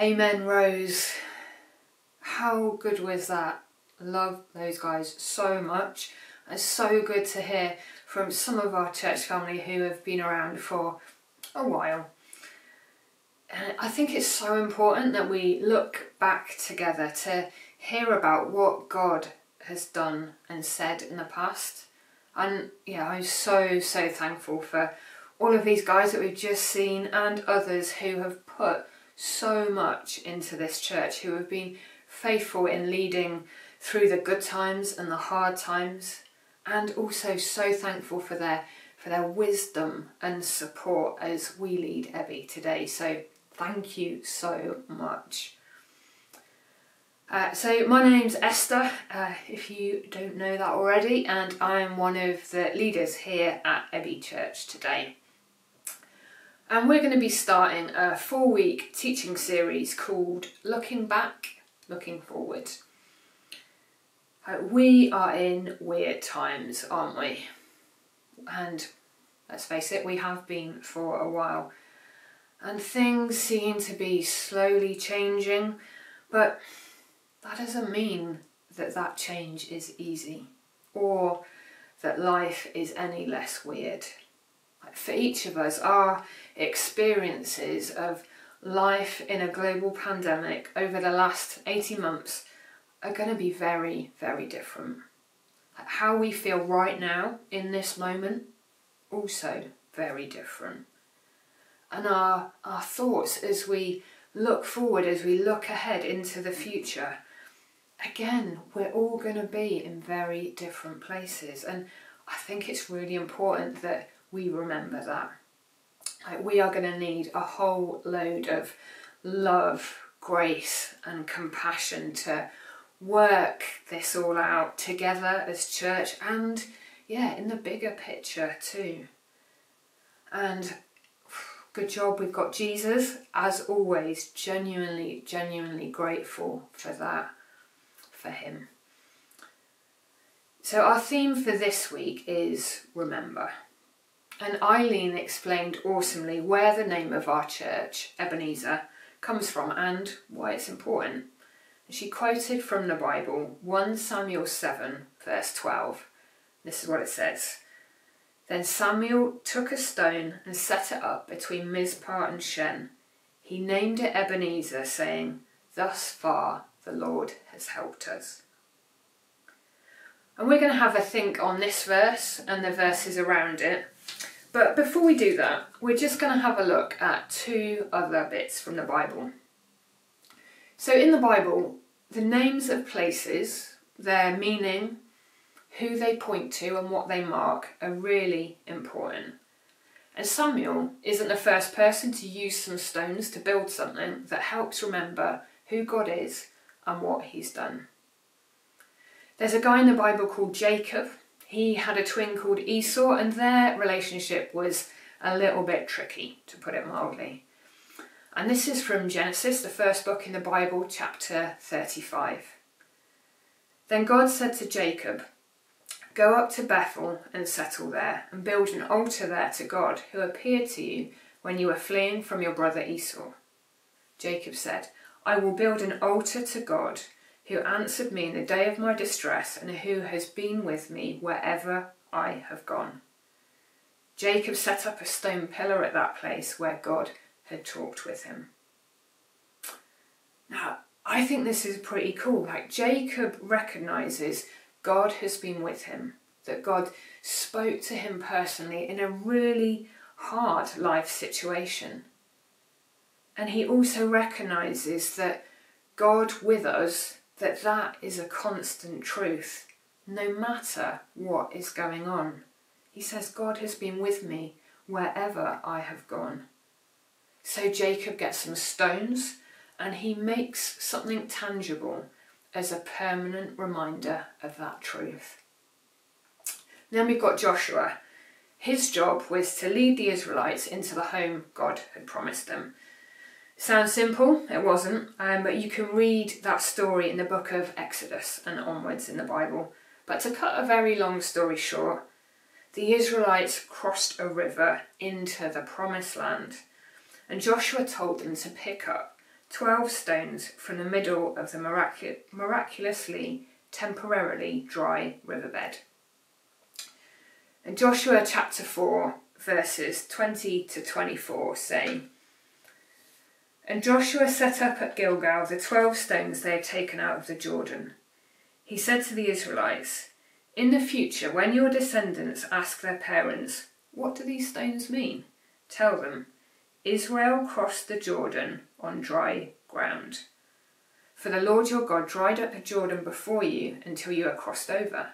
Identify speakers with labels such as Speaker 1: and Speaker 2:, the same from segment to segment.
Speaker 1: Amen, Rose. How good was that? Love those guys so much. It's so good to hear from some of our church family who have been around for a while. And I think it's so important that we look back together to hear about what God has done and said in the past. And yeah, I'm so, so thankful for all of these guys that we've just seen and others who have put so much into this church, who have been faithful in leading through the good times and the hard times, and also so thankful for their for their wisdom and support as we lead Ebby today. So thank you so much. Uh, so my name's Esther, uh, if you don't know that already, and I'm one of the leaders here at Ebby Church today. And we're going to be starting a four week teaching series called Looking Back, Looking Forward. Uh, we are in weird times, aren't we? And let's face it, we have been for a while. And things seem to be slowly changing, but that doesn't mean that that change is easy or that life is any less weird for each of us, our experiences of life in a global pandemic over the last 18 months are going to be very, very different. How we feel right now in this moment, also very different. And our, our thoughts as we look forward, as we look ahead into the future, again, we're all going to be in very different places. And I think it's really important that we remember that. Like we are going to need a whole load of love, grace, and compassion to work this all out together as church and, yeah, in the bigger picture too. And good job, we've got Jesus, as always, genuinely, genuinely grateful for that, for Him. So, our theme for this week is remember. And Eileen explained awesomely where the name of our church, Ebenezer, comes from and why it's important. She quoted from the Bible 1 Samuel 7, verse 12. This is what it says Then Samuel took a stone and set it up between Mizpah and Shen. He named it Ebenezer, saying, Thus far the Lord has helped us. And we're going to have a think on this verse and the verses around it but before we do that, we're just going to have a look at two other bits from the Bible. So, in the Bible, the names of places, their meaning, who they point to, and what they mark are really important. And Samuel isn't the first person to use some stones to build something that helps remember who God is and what He's done. There's a guy in the Bible called Jacob he had a twin called Esau, and their relationship was a little bit tricky, to put it mildly. And this is from Genesis, the first book in the Bible, chapter 35. Then God said to Jacob, Go up to Bethel and settle there, and build an altar there to God, who appeared to you when you were fleeing from your brother Esau. Jacob said, I will build an altar to God who answered me in the day of my distress and who has been with me wherever I have gone. Jacob set up a stone pillar at that place where God had talked with him. Now, I think this is pretty cool. Like, Jacob recognizes God has been with him, that God spoke to him personally in a really hard life situation. And he also recognizes that God with us that that is a constant truth, no matter what is going on. He says, God has been with me wherever I have gone. So Jacob gets some stones and he makes something tangible as a permanent reminder of that truth. Then we've got Joshua. His job was to lead the Israelites into the home God had promised them. Sounds simple, it wasn't, um, but you can read that story in the book of Exodus and onwards in the Bible. But to cut a very long story short, the Israelites crossed a river into the promised land, and Joshua told them to pick up twelve stones from the middle of the miracu- miraculously, temporarily dry riverbed. And Joshua chapter 4, verses 20 to 24 say, And Joshua set up at Gilgal the twelve stones they had taken out of the Jordan. He said to the Israelites, In the future, when your descendants ask their parents, What do these stones mean? Tell them, Israel crossed the Jordan on dry ground. For the Lord your God dried up the Jordan before you until you had crossed over.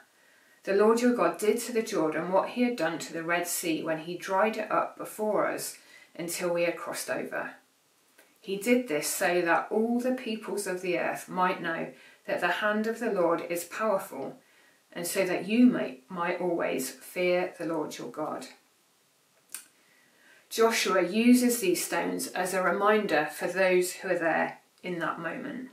Speaker 1: The Lord your God did to the Jordan what he had done to the Red Sea when he dried it up before us until we had crossed over. He did this so that all the peoples of the earth might know that the hand of the Lord is powerful, and so that you might always fear the Lord your God. Joshua uses these stones as a reminder for those who are there in that moment.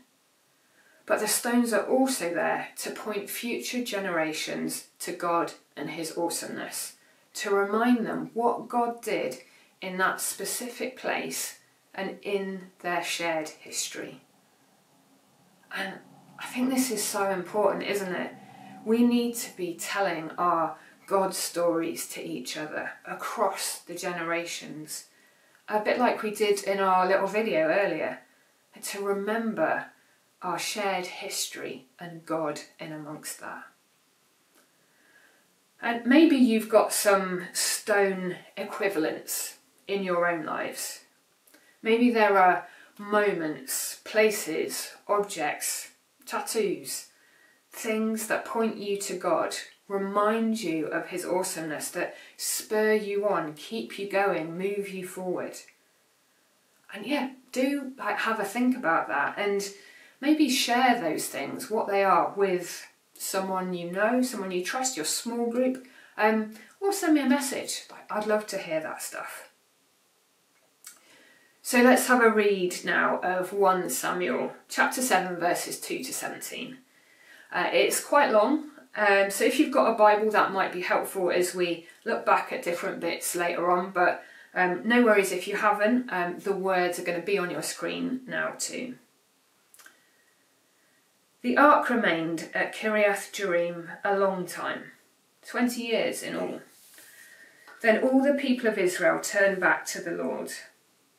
Speaker 1: But the stones are also there to point future generations to God and His awesomeness, to remind them what God did in that specific place and in their shared history. And I think this is so important, isn't it? We need to be telling our God stories to each other across the generations. A bit like we did in our little video earlier, to remember our shared history and God in amongst that. And maybe you've got some stone equivalents in your own lives. Maybe there are moments, places, objects, tattoos, things that point you to God remind you of his awesomeness, that spur you on, keep you going, move you forward. And yeah, do like have a think about that and maybe share those things, what they are, with someone you know, someone you trust, your small group, um, or send me a message. Like, I'd love to hear that stuff. So let's have a read now of 1 Samuel chapter 7, verses 2 to 17. Uh, it's quite long, um, so if you've got a Bible, that might be helpful as we look back at different bits later on. But um, no worries if you haven't, um, the words are going to be on your screen now too. The ark remained at Kiriath Jearim a long time, 20 years in all. Then all the people of Israel turned back to the Lord.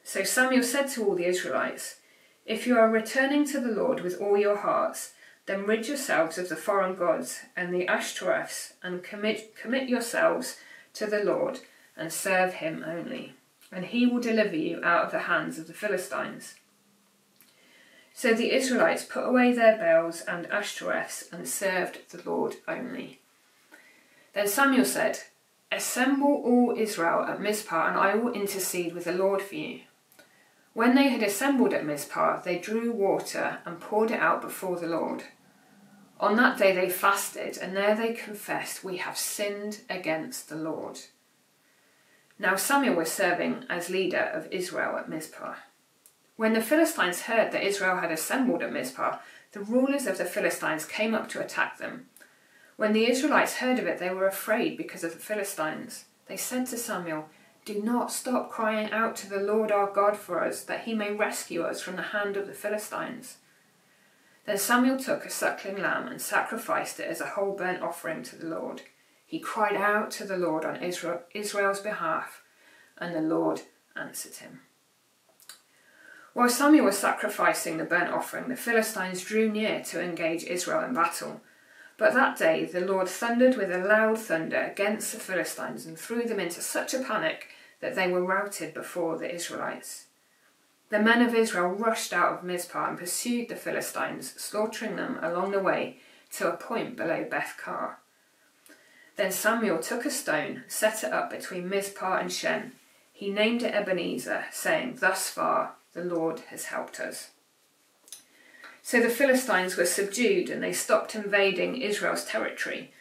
Speaker 1: So Samuel said to all the Israelites, If you are returning to the Lord with all your hearts, then rid yourselves of the foreign gods and the Ashtoreths, and commit, commit yourselves to the Lord, and serve him only, and he will deliver you out of the hands of the Philistines. So the Israelites put away their Baals and Ashtoreths and served the Lord only. Then Samuel said, Assemble all Israel at Mizpah, and I will intercede with the Lord for you. When they had assembled at Mizpah, they drew water and poured it out before the Lord. On that day they fasted, and there they confessed, We have sinned against the Lord. Now Samuel was serving as leader of Israel at Mizpah. When the Philistines heard that Israel had assembled at Mizpah, the rulers of the Philistines came up to attack them. When the Israelites heard of it, they were afraid because of the Philistines. They said to Samuel, do not stop crying out to the Lord our God for us, that he may rescue us from the hand of the Philistines. Then Samuel took a suckling lamb and sacrificed it as a whole burnt offering to the Lord. He cried out to the Lord on Israel, Israel's behalf, and the Lord answered him. While Samuel was sacrificing the burnt offering, the Philistines drew near to engage Israel in battle. But that day the Lord thundered with a loud thunder against the Philistines and threw them into such a panic that they were routed before the Israelites. The men of Israel rushed out of Mizpah and pursued the Philistines, slaughtering them along the way to a point below Beth-car. Then Samuel took a stone, set it up between Mizpah and Shen. He named it Ebenezer, saying, Thus far the Lord has helped us. So the Philistines were subdued and they stopped invading Israel's territory.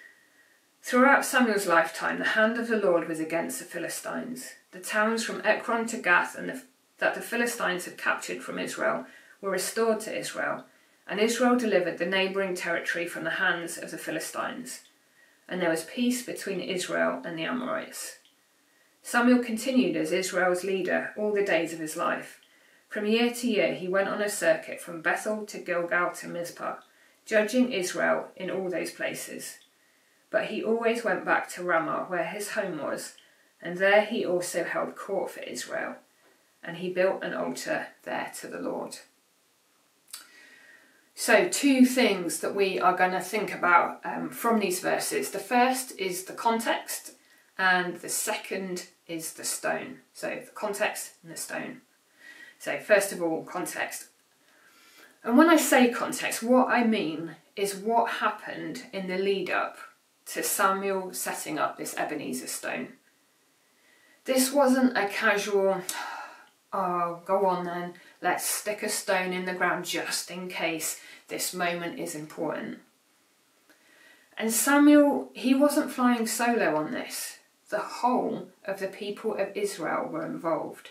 Speaker 1: Throughout Samuel's lifetime, the hand of the Lord was against the Philistines. The towns from Ekron to Gath and the, that the Philistines had captured from Israel were restored to Israel, and Israel delivered the neighbouring territory from the hands of the Philistines. And there was peace between Israel and the Amorites. Samuel continued as Israel's leader all the days of his life. From year to year, he went on a circuit from Bethel to Gilgal to Mizpah, judging Israel in all those places. But he always went back to Ramah, where his home was, and there he also held court for Israel, and he built an altar there to the Lord. So, two things that we are going to think about um, from these verses. The first is the context, and the second is the stone. So, the context and the stone. So, first of all, context. And when I say context, what I mean is what happened in the lead up to Samuel setting up this Ebenezer stone. This wasn't a casual, oh, go on then, let's stick a stone in the ground just in case this moment is important. And Samuel, he wasn't flying solo on this. The whole of the people of Israel were involved.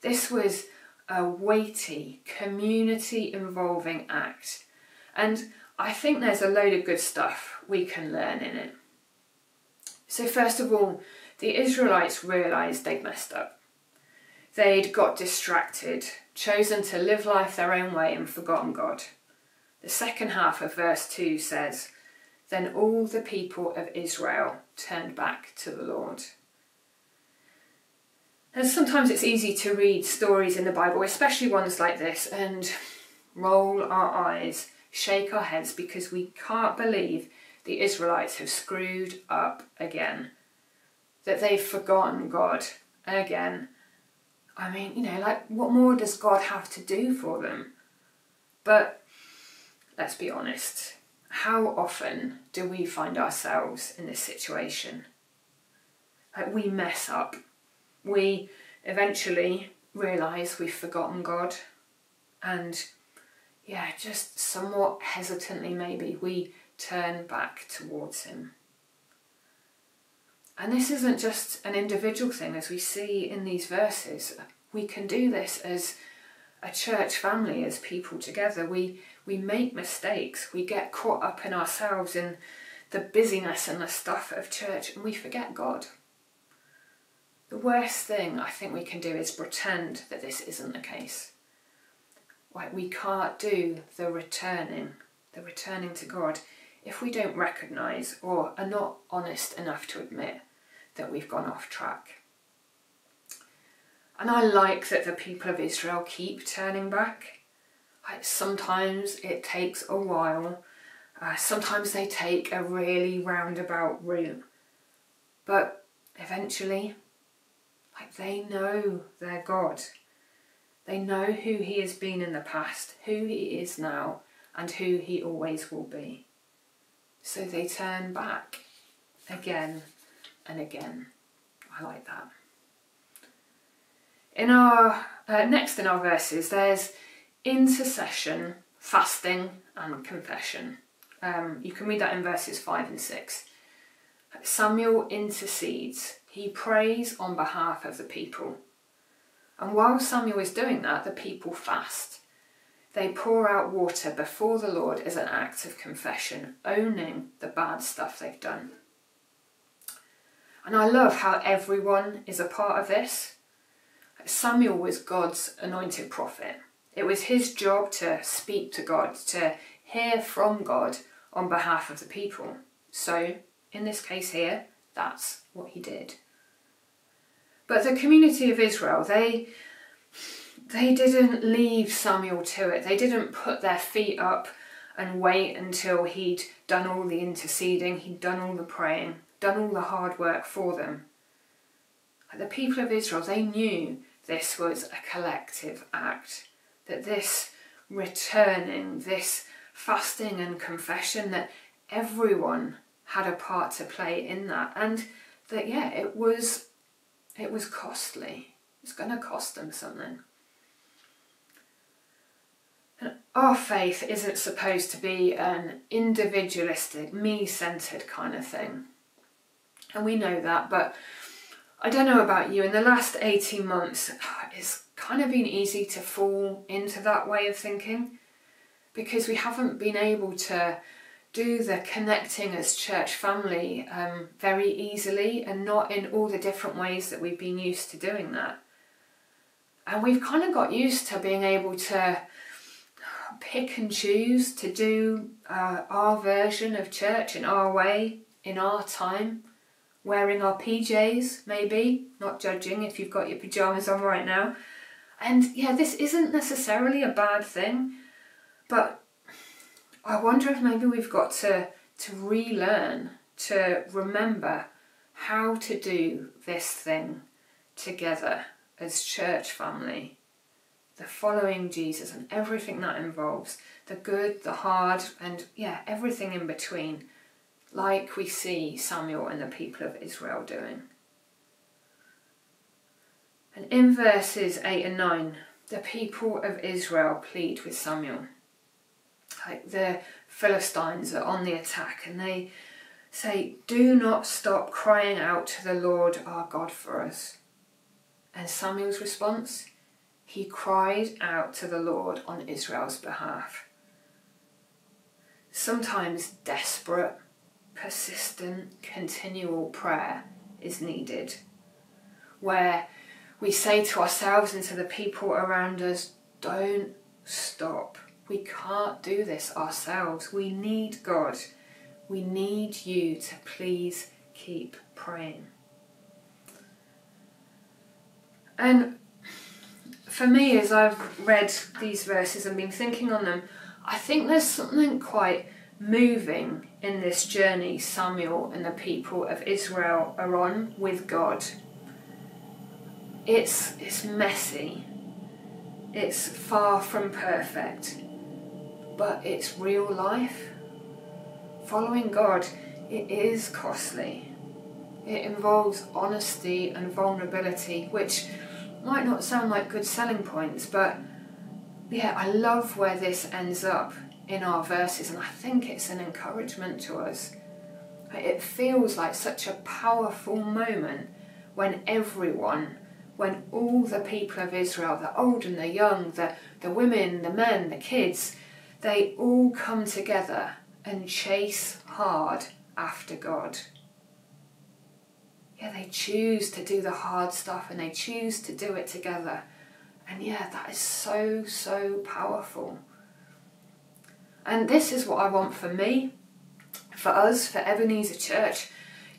Speaker 1: This was a weighty, community involving act. And I think there's a load of good stuff we can learn in it. So, first of all, the Israelites realised they'd messed up. They'd got distracted, chosen to live life their own way, and forgotten God. The second half of verse 2 says, Then all the people of Israel turned back to the Lord. And sometimes it's easy to read stories in the Bible, especially ones like this, and roll our eyes, shake our heads because we can't believe the Israelites have screwed up again. That they've forgotten God again. I mean, you know, like, what more does God have to do for them? But let's be honest, how often do we find ourselves in this situation? Like, we mess up we eventually realise we've forgotten God and yeah, just somewhat hesitantly maybe we turn back towards Him. And this isn't just an individual thing, as we see in these verses. We can do this as a church family, as people together. We, we make mistakes, we get caught up in ourselves in the busyness and the stuff of church, and we forget God. The worst thing I think we can do is pretend that this isn't the case. Like we can't do the returning, the returning to God, if we don't recognise or are not honest enough to admit that we've gone off track. And I like that the people of Israel keep turning back. Sometimes it takes a while, uh, sometimes they take a really roundabout route, but eventually like they know their God. They know who He has been in the past, who He is now, and who He always will be. So they turn back again and again. I like that. In our uh, next in our verses, there's intercession, fasting, and confession. Um, you can read that in verses five and six. Samuel intercedes he prays on behalf of the people. And while Samuel is doing that, the people fast. They pour out water before the Lord as an act of confession, owning the bad stuff they've done. And I love how everyone is a part of this. Samuel was God's anointed prophet. It was his job to speak to God, to hear from God on behalf of the people. So, in this case here, that's what he did. But the community of Israel, they they didn't leave Samuel to it. They didn't put their feet up and wait until he'd done all the interceding, he'd done all the praying, done all the hard work for them. The people of Israel, they knew this was a collective act, that this returning, this fasting and confession, that everyone had a part to play in that, and that, yeah, it was it was costly. It's going to cost them something. And our faith isn't supposed to be an individualistic, me centered kind of thing. And we know that, but I don't know about you, in the last 18 months, it's kind of been easy to fall into that way of thinking because we haven't been able to do the connecting as church family um, very easily and not in all the different ways that we've been used to doing that. And we've kind of got used to being able to pick and choose to do uh, our version of church in our way, in our time, wearing our PJs, maybe, not judging if you've got your pyjamas on right now. And yeah, this isn't necessarily a bad thing, but I wonder if maybe we've got to, to relearn, to remember how to do this thing together as church family. The following Jesus and everything that involves the good, the hard, and yeah, everything in between, like we see Samuel and the people of Israel doing. And in verses 8 and 9, the people of Israel plead with Samuel. Like the Philistines are on the attack and they say, Do not stop crying out to the Lord our God for us. And Samuel's response? He cried out to the Lord on Israel's behalf. Sometimes desperate, persistent, continual prayer is needed, where we say to ourselves and to the people around us, don't stop. We can't do this ourselves. We need God. We need you to please keep praying. And for me, as I've read these verses and been thinking on them, I think there's something quite moving in this journey Samuel and the people of Israel are on with God. It's, it's messy, it's far from perfect, but it's real life. Following God, it is costly. It involves honesty and vulnerability, which might not sound like good selling points, but yeah, I love where this ends up in our verses, and I think it's an encouragement to us. It feels like such a powerful moment when everyone, when all the people of Israel, the old and the young, the, the women, the men, the kids, they all come together and chase hard after God yeah, they choose to do the hard stuff and they choose to do it together. And yeah, that is so, so powerful. And this is what I want for me, for us, for Ebenezer Church,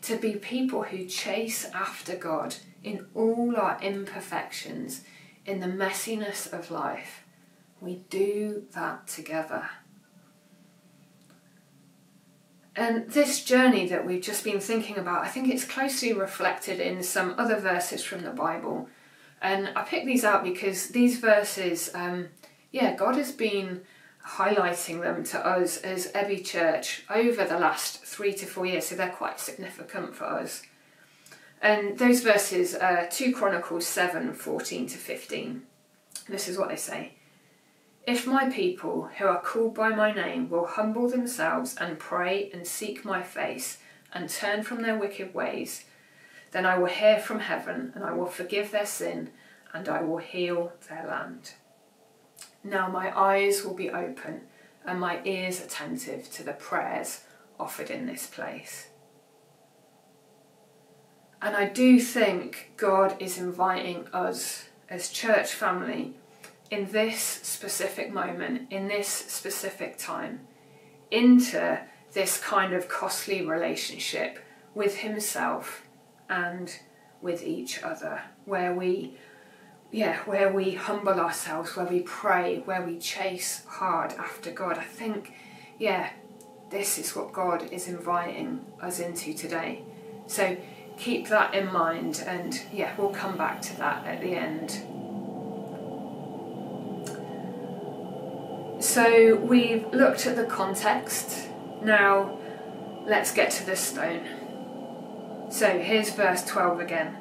Speaker 1: to be people who chase after God in all our imperfections, in the messiness of life. We do that together. And this journey that we've just been thinking about, I think it's closely reflected in some other verses from the Bible. And I picked these out because these verses, um, yeah, God has been highlighting them to us as Ebby Church over the last three to four years, so they're quite significant for us. And those verses are 2 Chronicles 7 14 to 15. This is what they say. If my people, who are called by my name, will humble themselves and pray and seek my face and turn from their wicked ways, then I will hear from heaven and I will forgive their sin and I will heal their land. Now my eyes will be open and my ears attentive to the prayers offered in this place. And I do think God is inviting us as church family in this specific moment, in this specific time, into this kind of costly relationship with himself and with each other, where we yeah, where we humble ourselves, where we pray, where we chase hard after God. I think, yeah, this is what God is inviting us into today. So keep that in mind, and yeah, we'll come back to that at the end. So we've looked at the context. Now let's get to the stone. So here's verse 12 again.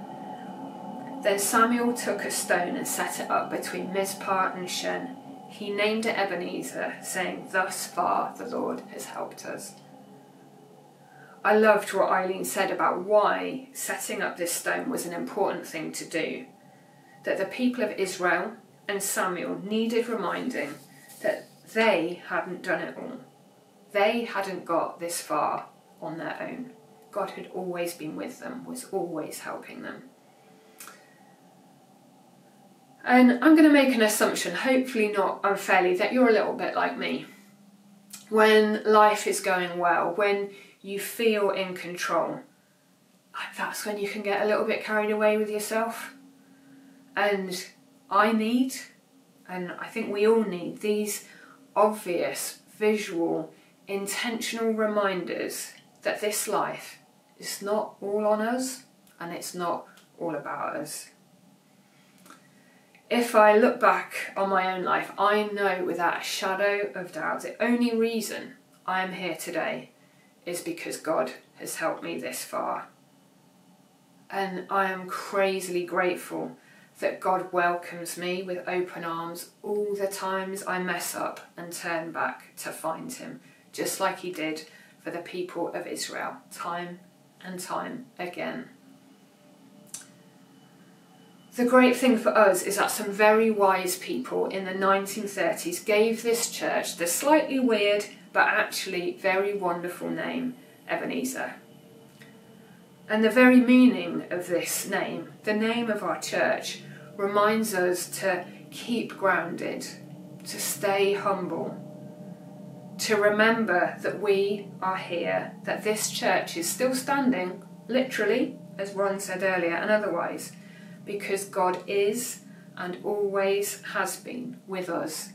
Speaker 1: Then Samuel took a stone and set it up between Mizpah and Shen. He named it Ebenezer, saying, Thus far the Lord has helped us. I loved what Eileen said about why setting up this stone was an important thing to do. That the people of Israel and Samuel needed reminding that they hadn't done it all. They hadn't got this far on their own. God had always been with them, was always helping them. And I'm going to make an assumption, hopefully not unfairly, that you're a little bit like me. When life is going well, when you feel in control, that's when you can get a little bit carried away with yourself. And I need, and I think we all need, these obvious, visual, intentional reminders that this life is not all on us and it's not all about us if I look back on my own life, I know without a shadow of doubt the only reason I am here today is because God has helped me this far. And I am crazily grateful that God welcomes me with open arms all the times I mess up and turn back to find Him, just like He did for the people of Israel, time and time again. The great thing for us is that some very wise people in the 1930s gave this church the slightly weird but actually very wonderful name Ebenezer. And the very meaning of this name, the name of our church, reminds us to keep grounded, to stay humble, to remember that we are here, that this church is still standing, literally, as Ron said earlier, and otherwise because God is and always has been with us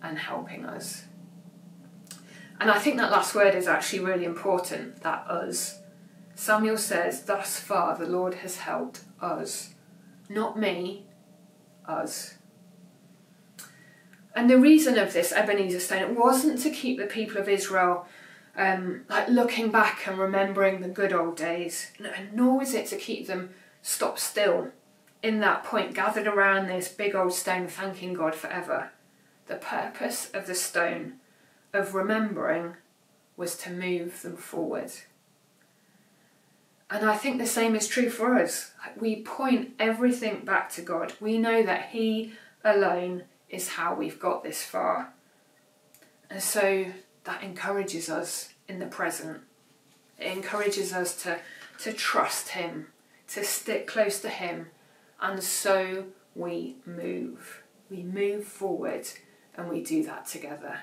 Speaker 1: and helping us. And I think that last word is actually really important that us. Samuel says, Thus far the Lord has helped us. Not me, us. And the reason of this Ebenezer stone, wasn't to keep the people of Israel um, like looking back and remembering the good old days, nor was it to keep them stop still in that point gathered around this big old stone thanking God forever. The purpose of the stone of remembering was to move them forward. And I think the same is true for us. We point everything back to God. We know that He alone is how we've got this far. And so that encourages us in the present. It encourages us to, to trust Him, to stick close to Him, and so we move. We move forward and we do that together.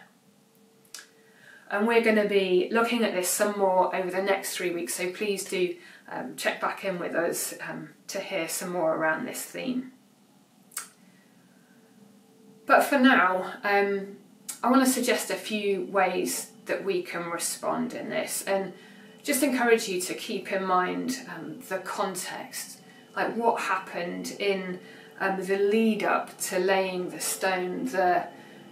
Speaker 1: And we're going to be looking at this some more over the next three weeks, so please do um, check back in with us um, to hear some more around this theme. But for now, um, I want to suggest a few ways that we can respond in this and just encourage you to keep in mind um, the context like what happened in um, the lead up to laying the stone, the,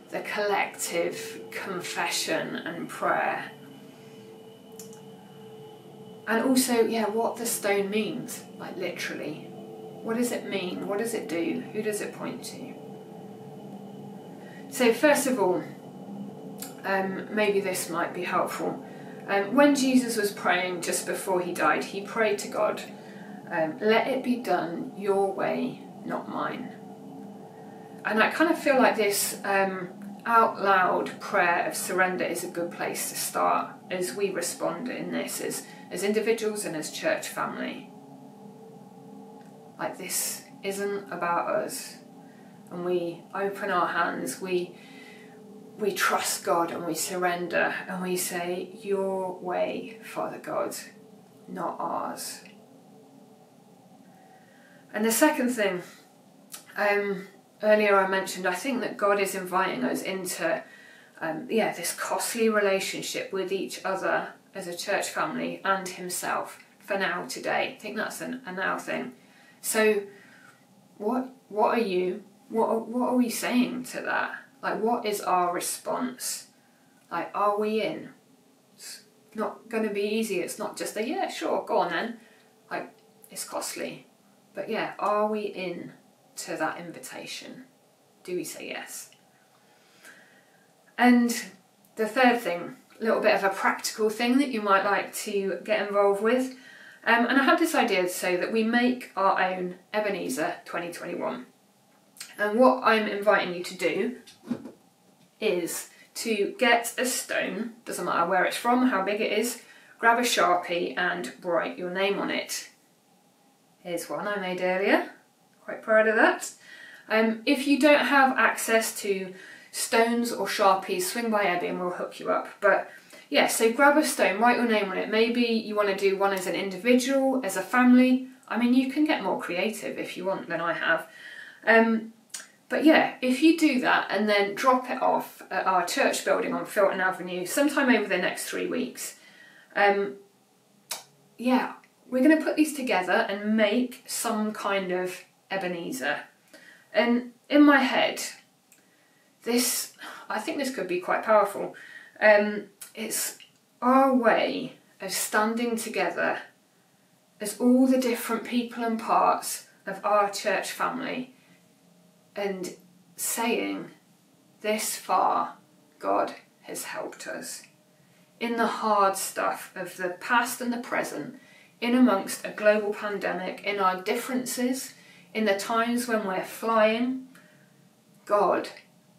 Speaker 1: the collective confession and prayer. And also, yeah, what the stone means, like literally. What does it mean? What does it do? Who does it point to? So, first of all, um, maybe this might be helpful. Um, when Jesus was praying just before he died, he prayed to God um, let it be done your way, not mine. And I kind of feel like this um, out loud prayer of surrender is a good place to start as we respond in this as, as individuals and as church family. Like this isn't about us. And we open our hands, we we trust God and we surrender and we say, Your way, Father God, not ours. And the second thing, um, earlier I mentioned, I think that God is inviting us into, um, yeah, this costly relationship with each other as a church family and Himself for now today. I think that's an, a now thing. So, what what are you? What what are we saying to that? Like, what is our response? Like, are we in? It's not going to be easy. It's not just a yeah, sure, go on then. Like, it's costly. But yeah, are we in to that invitation? Do we say yes? And the third thing, a little bit of a practical thing that you might like to get involved with. Um, and I had this idea say that we make our own Ebenezer 2021. And what I'm inviting you to do is to get a stone, doesn't matter where it's from, how big it is, grab a sharpie and write your name on it. Here's one I made earlier, quite proud of that. Um, if you don't have access to stones or sharpies, swing by Ebbie and we'll hook you up. But yeah, so grab a stone, write your name on it. Maybe you want to do one as an individual, as a family. I mean, you can get more creative if you want than I have. Um, but yeah, if you do that and then drop it off at our church building on Filton Avenue sometime over the next three weeks, um, yeah, we're going to put these together and make some kind of Ebenezer. And in my head, this, I think this could be quite powerful. Um, it's our way of standing together as all the different people and parts of our church family and saying, This far, God has helped us. In the hard stuff of the past and the present, in amongst a global pandemic, in our differences, in the times when we're flying, God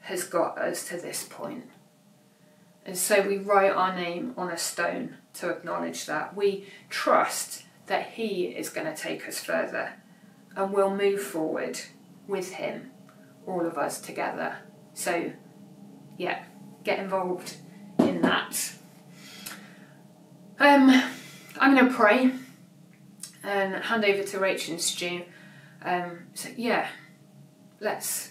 Speaker 1: has got us to this point. And so we write our name on a stone to acknowledge that. We trust that He is going to take us further and we'll move forward with Him, all of us together. So, yeah, get involved in that. Um, I'm going to pray and hand over to Rachel and Stu. Um, so yeah, let's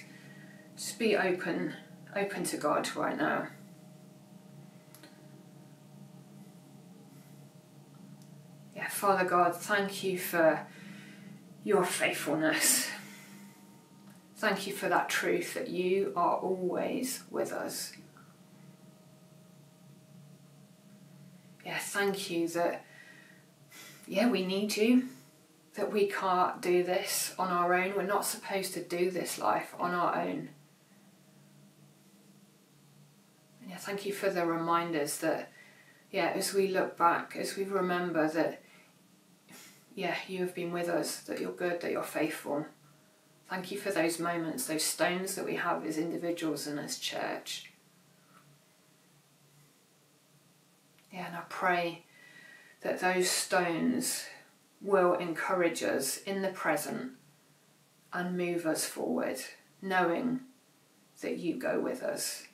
Speaker 1: just be open, open to God right now. Yeah, Father God, thank you for your faithfulness. Thank you for that truth that you are always with us. Yeah, thank you that, yeah, we need you that we can't do this on our own. We're not supposed to do this life on our own. And yeah, thank you for the reminders that, yeah, as we look back, as we remember that, yeah, you have been with us, that you're good, that you're faithful. Thank you for those moments, those stones that we have as individuals and as church. Yeah, and I pray that those stones will encourage us in the present and move us forward, knowing that you go with us.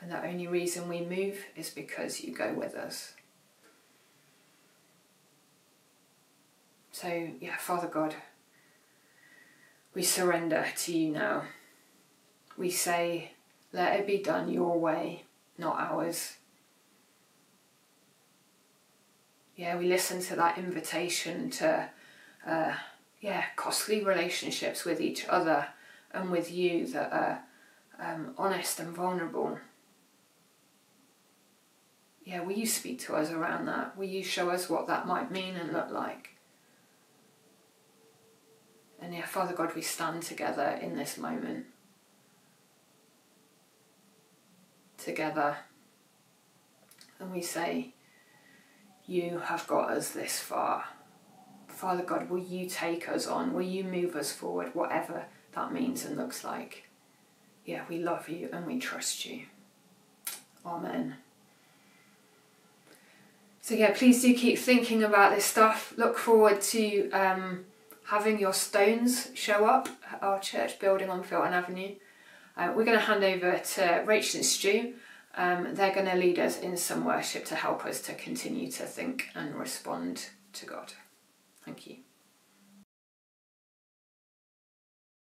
Speaker 1: And the only reason we move is because you go with us. So, yeah, Father God, we surrender to you now. We say, let it be done your way, not ours. Yeah, we listen to that invitation to, uh, yeah, costly relationships with each other and with you that are um, honest and vulnerable. Yeah, will you speak to us around that? Will you show us what that might mean and look like? And yeah, Father God, we stand together in this moment. Together. And we say, you have got us this far. Father God, will you take us on? Will you move us forward, whatever that means and looks like? Yeah, we love you and we trust you. Amen. So, yeah, please do keep thinking about this stuff. Look forward to um, having your stones show up at our church building on Filton Avenue. Uh, we're going to hand over to Rachel and Stu um, they're going to lead us in some worship to help us to continue to think and respond to God. Thank you.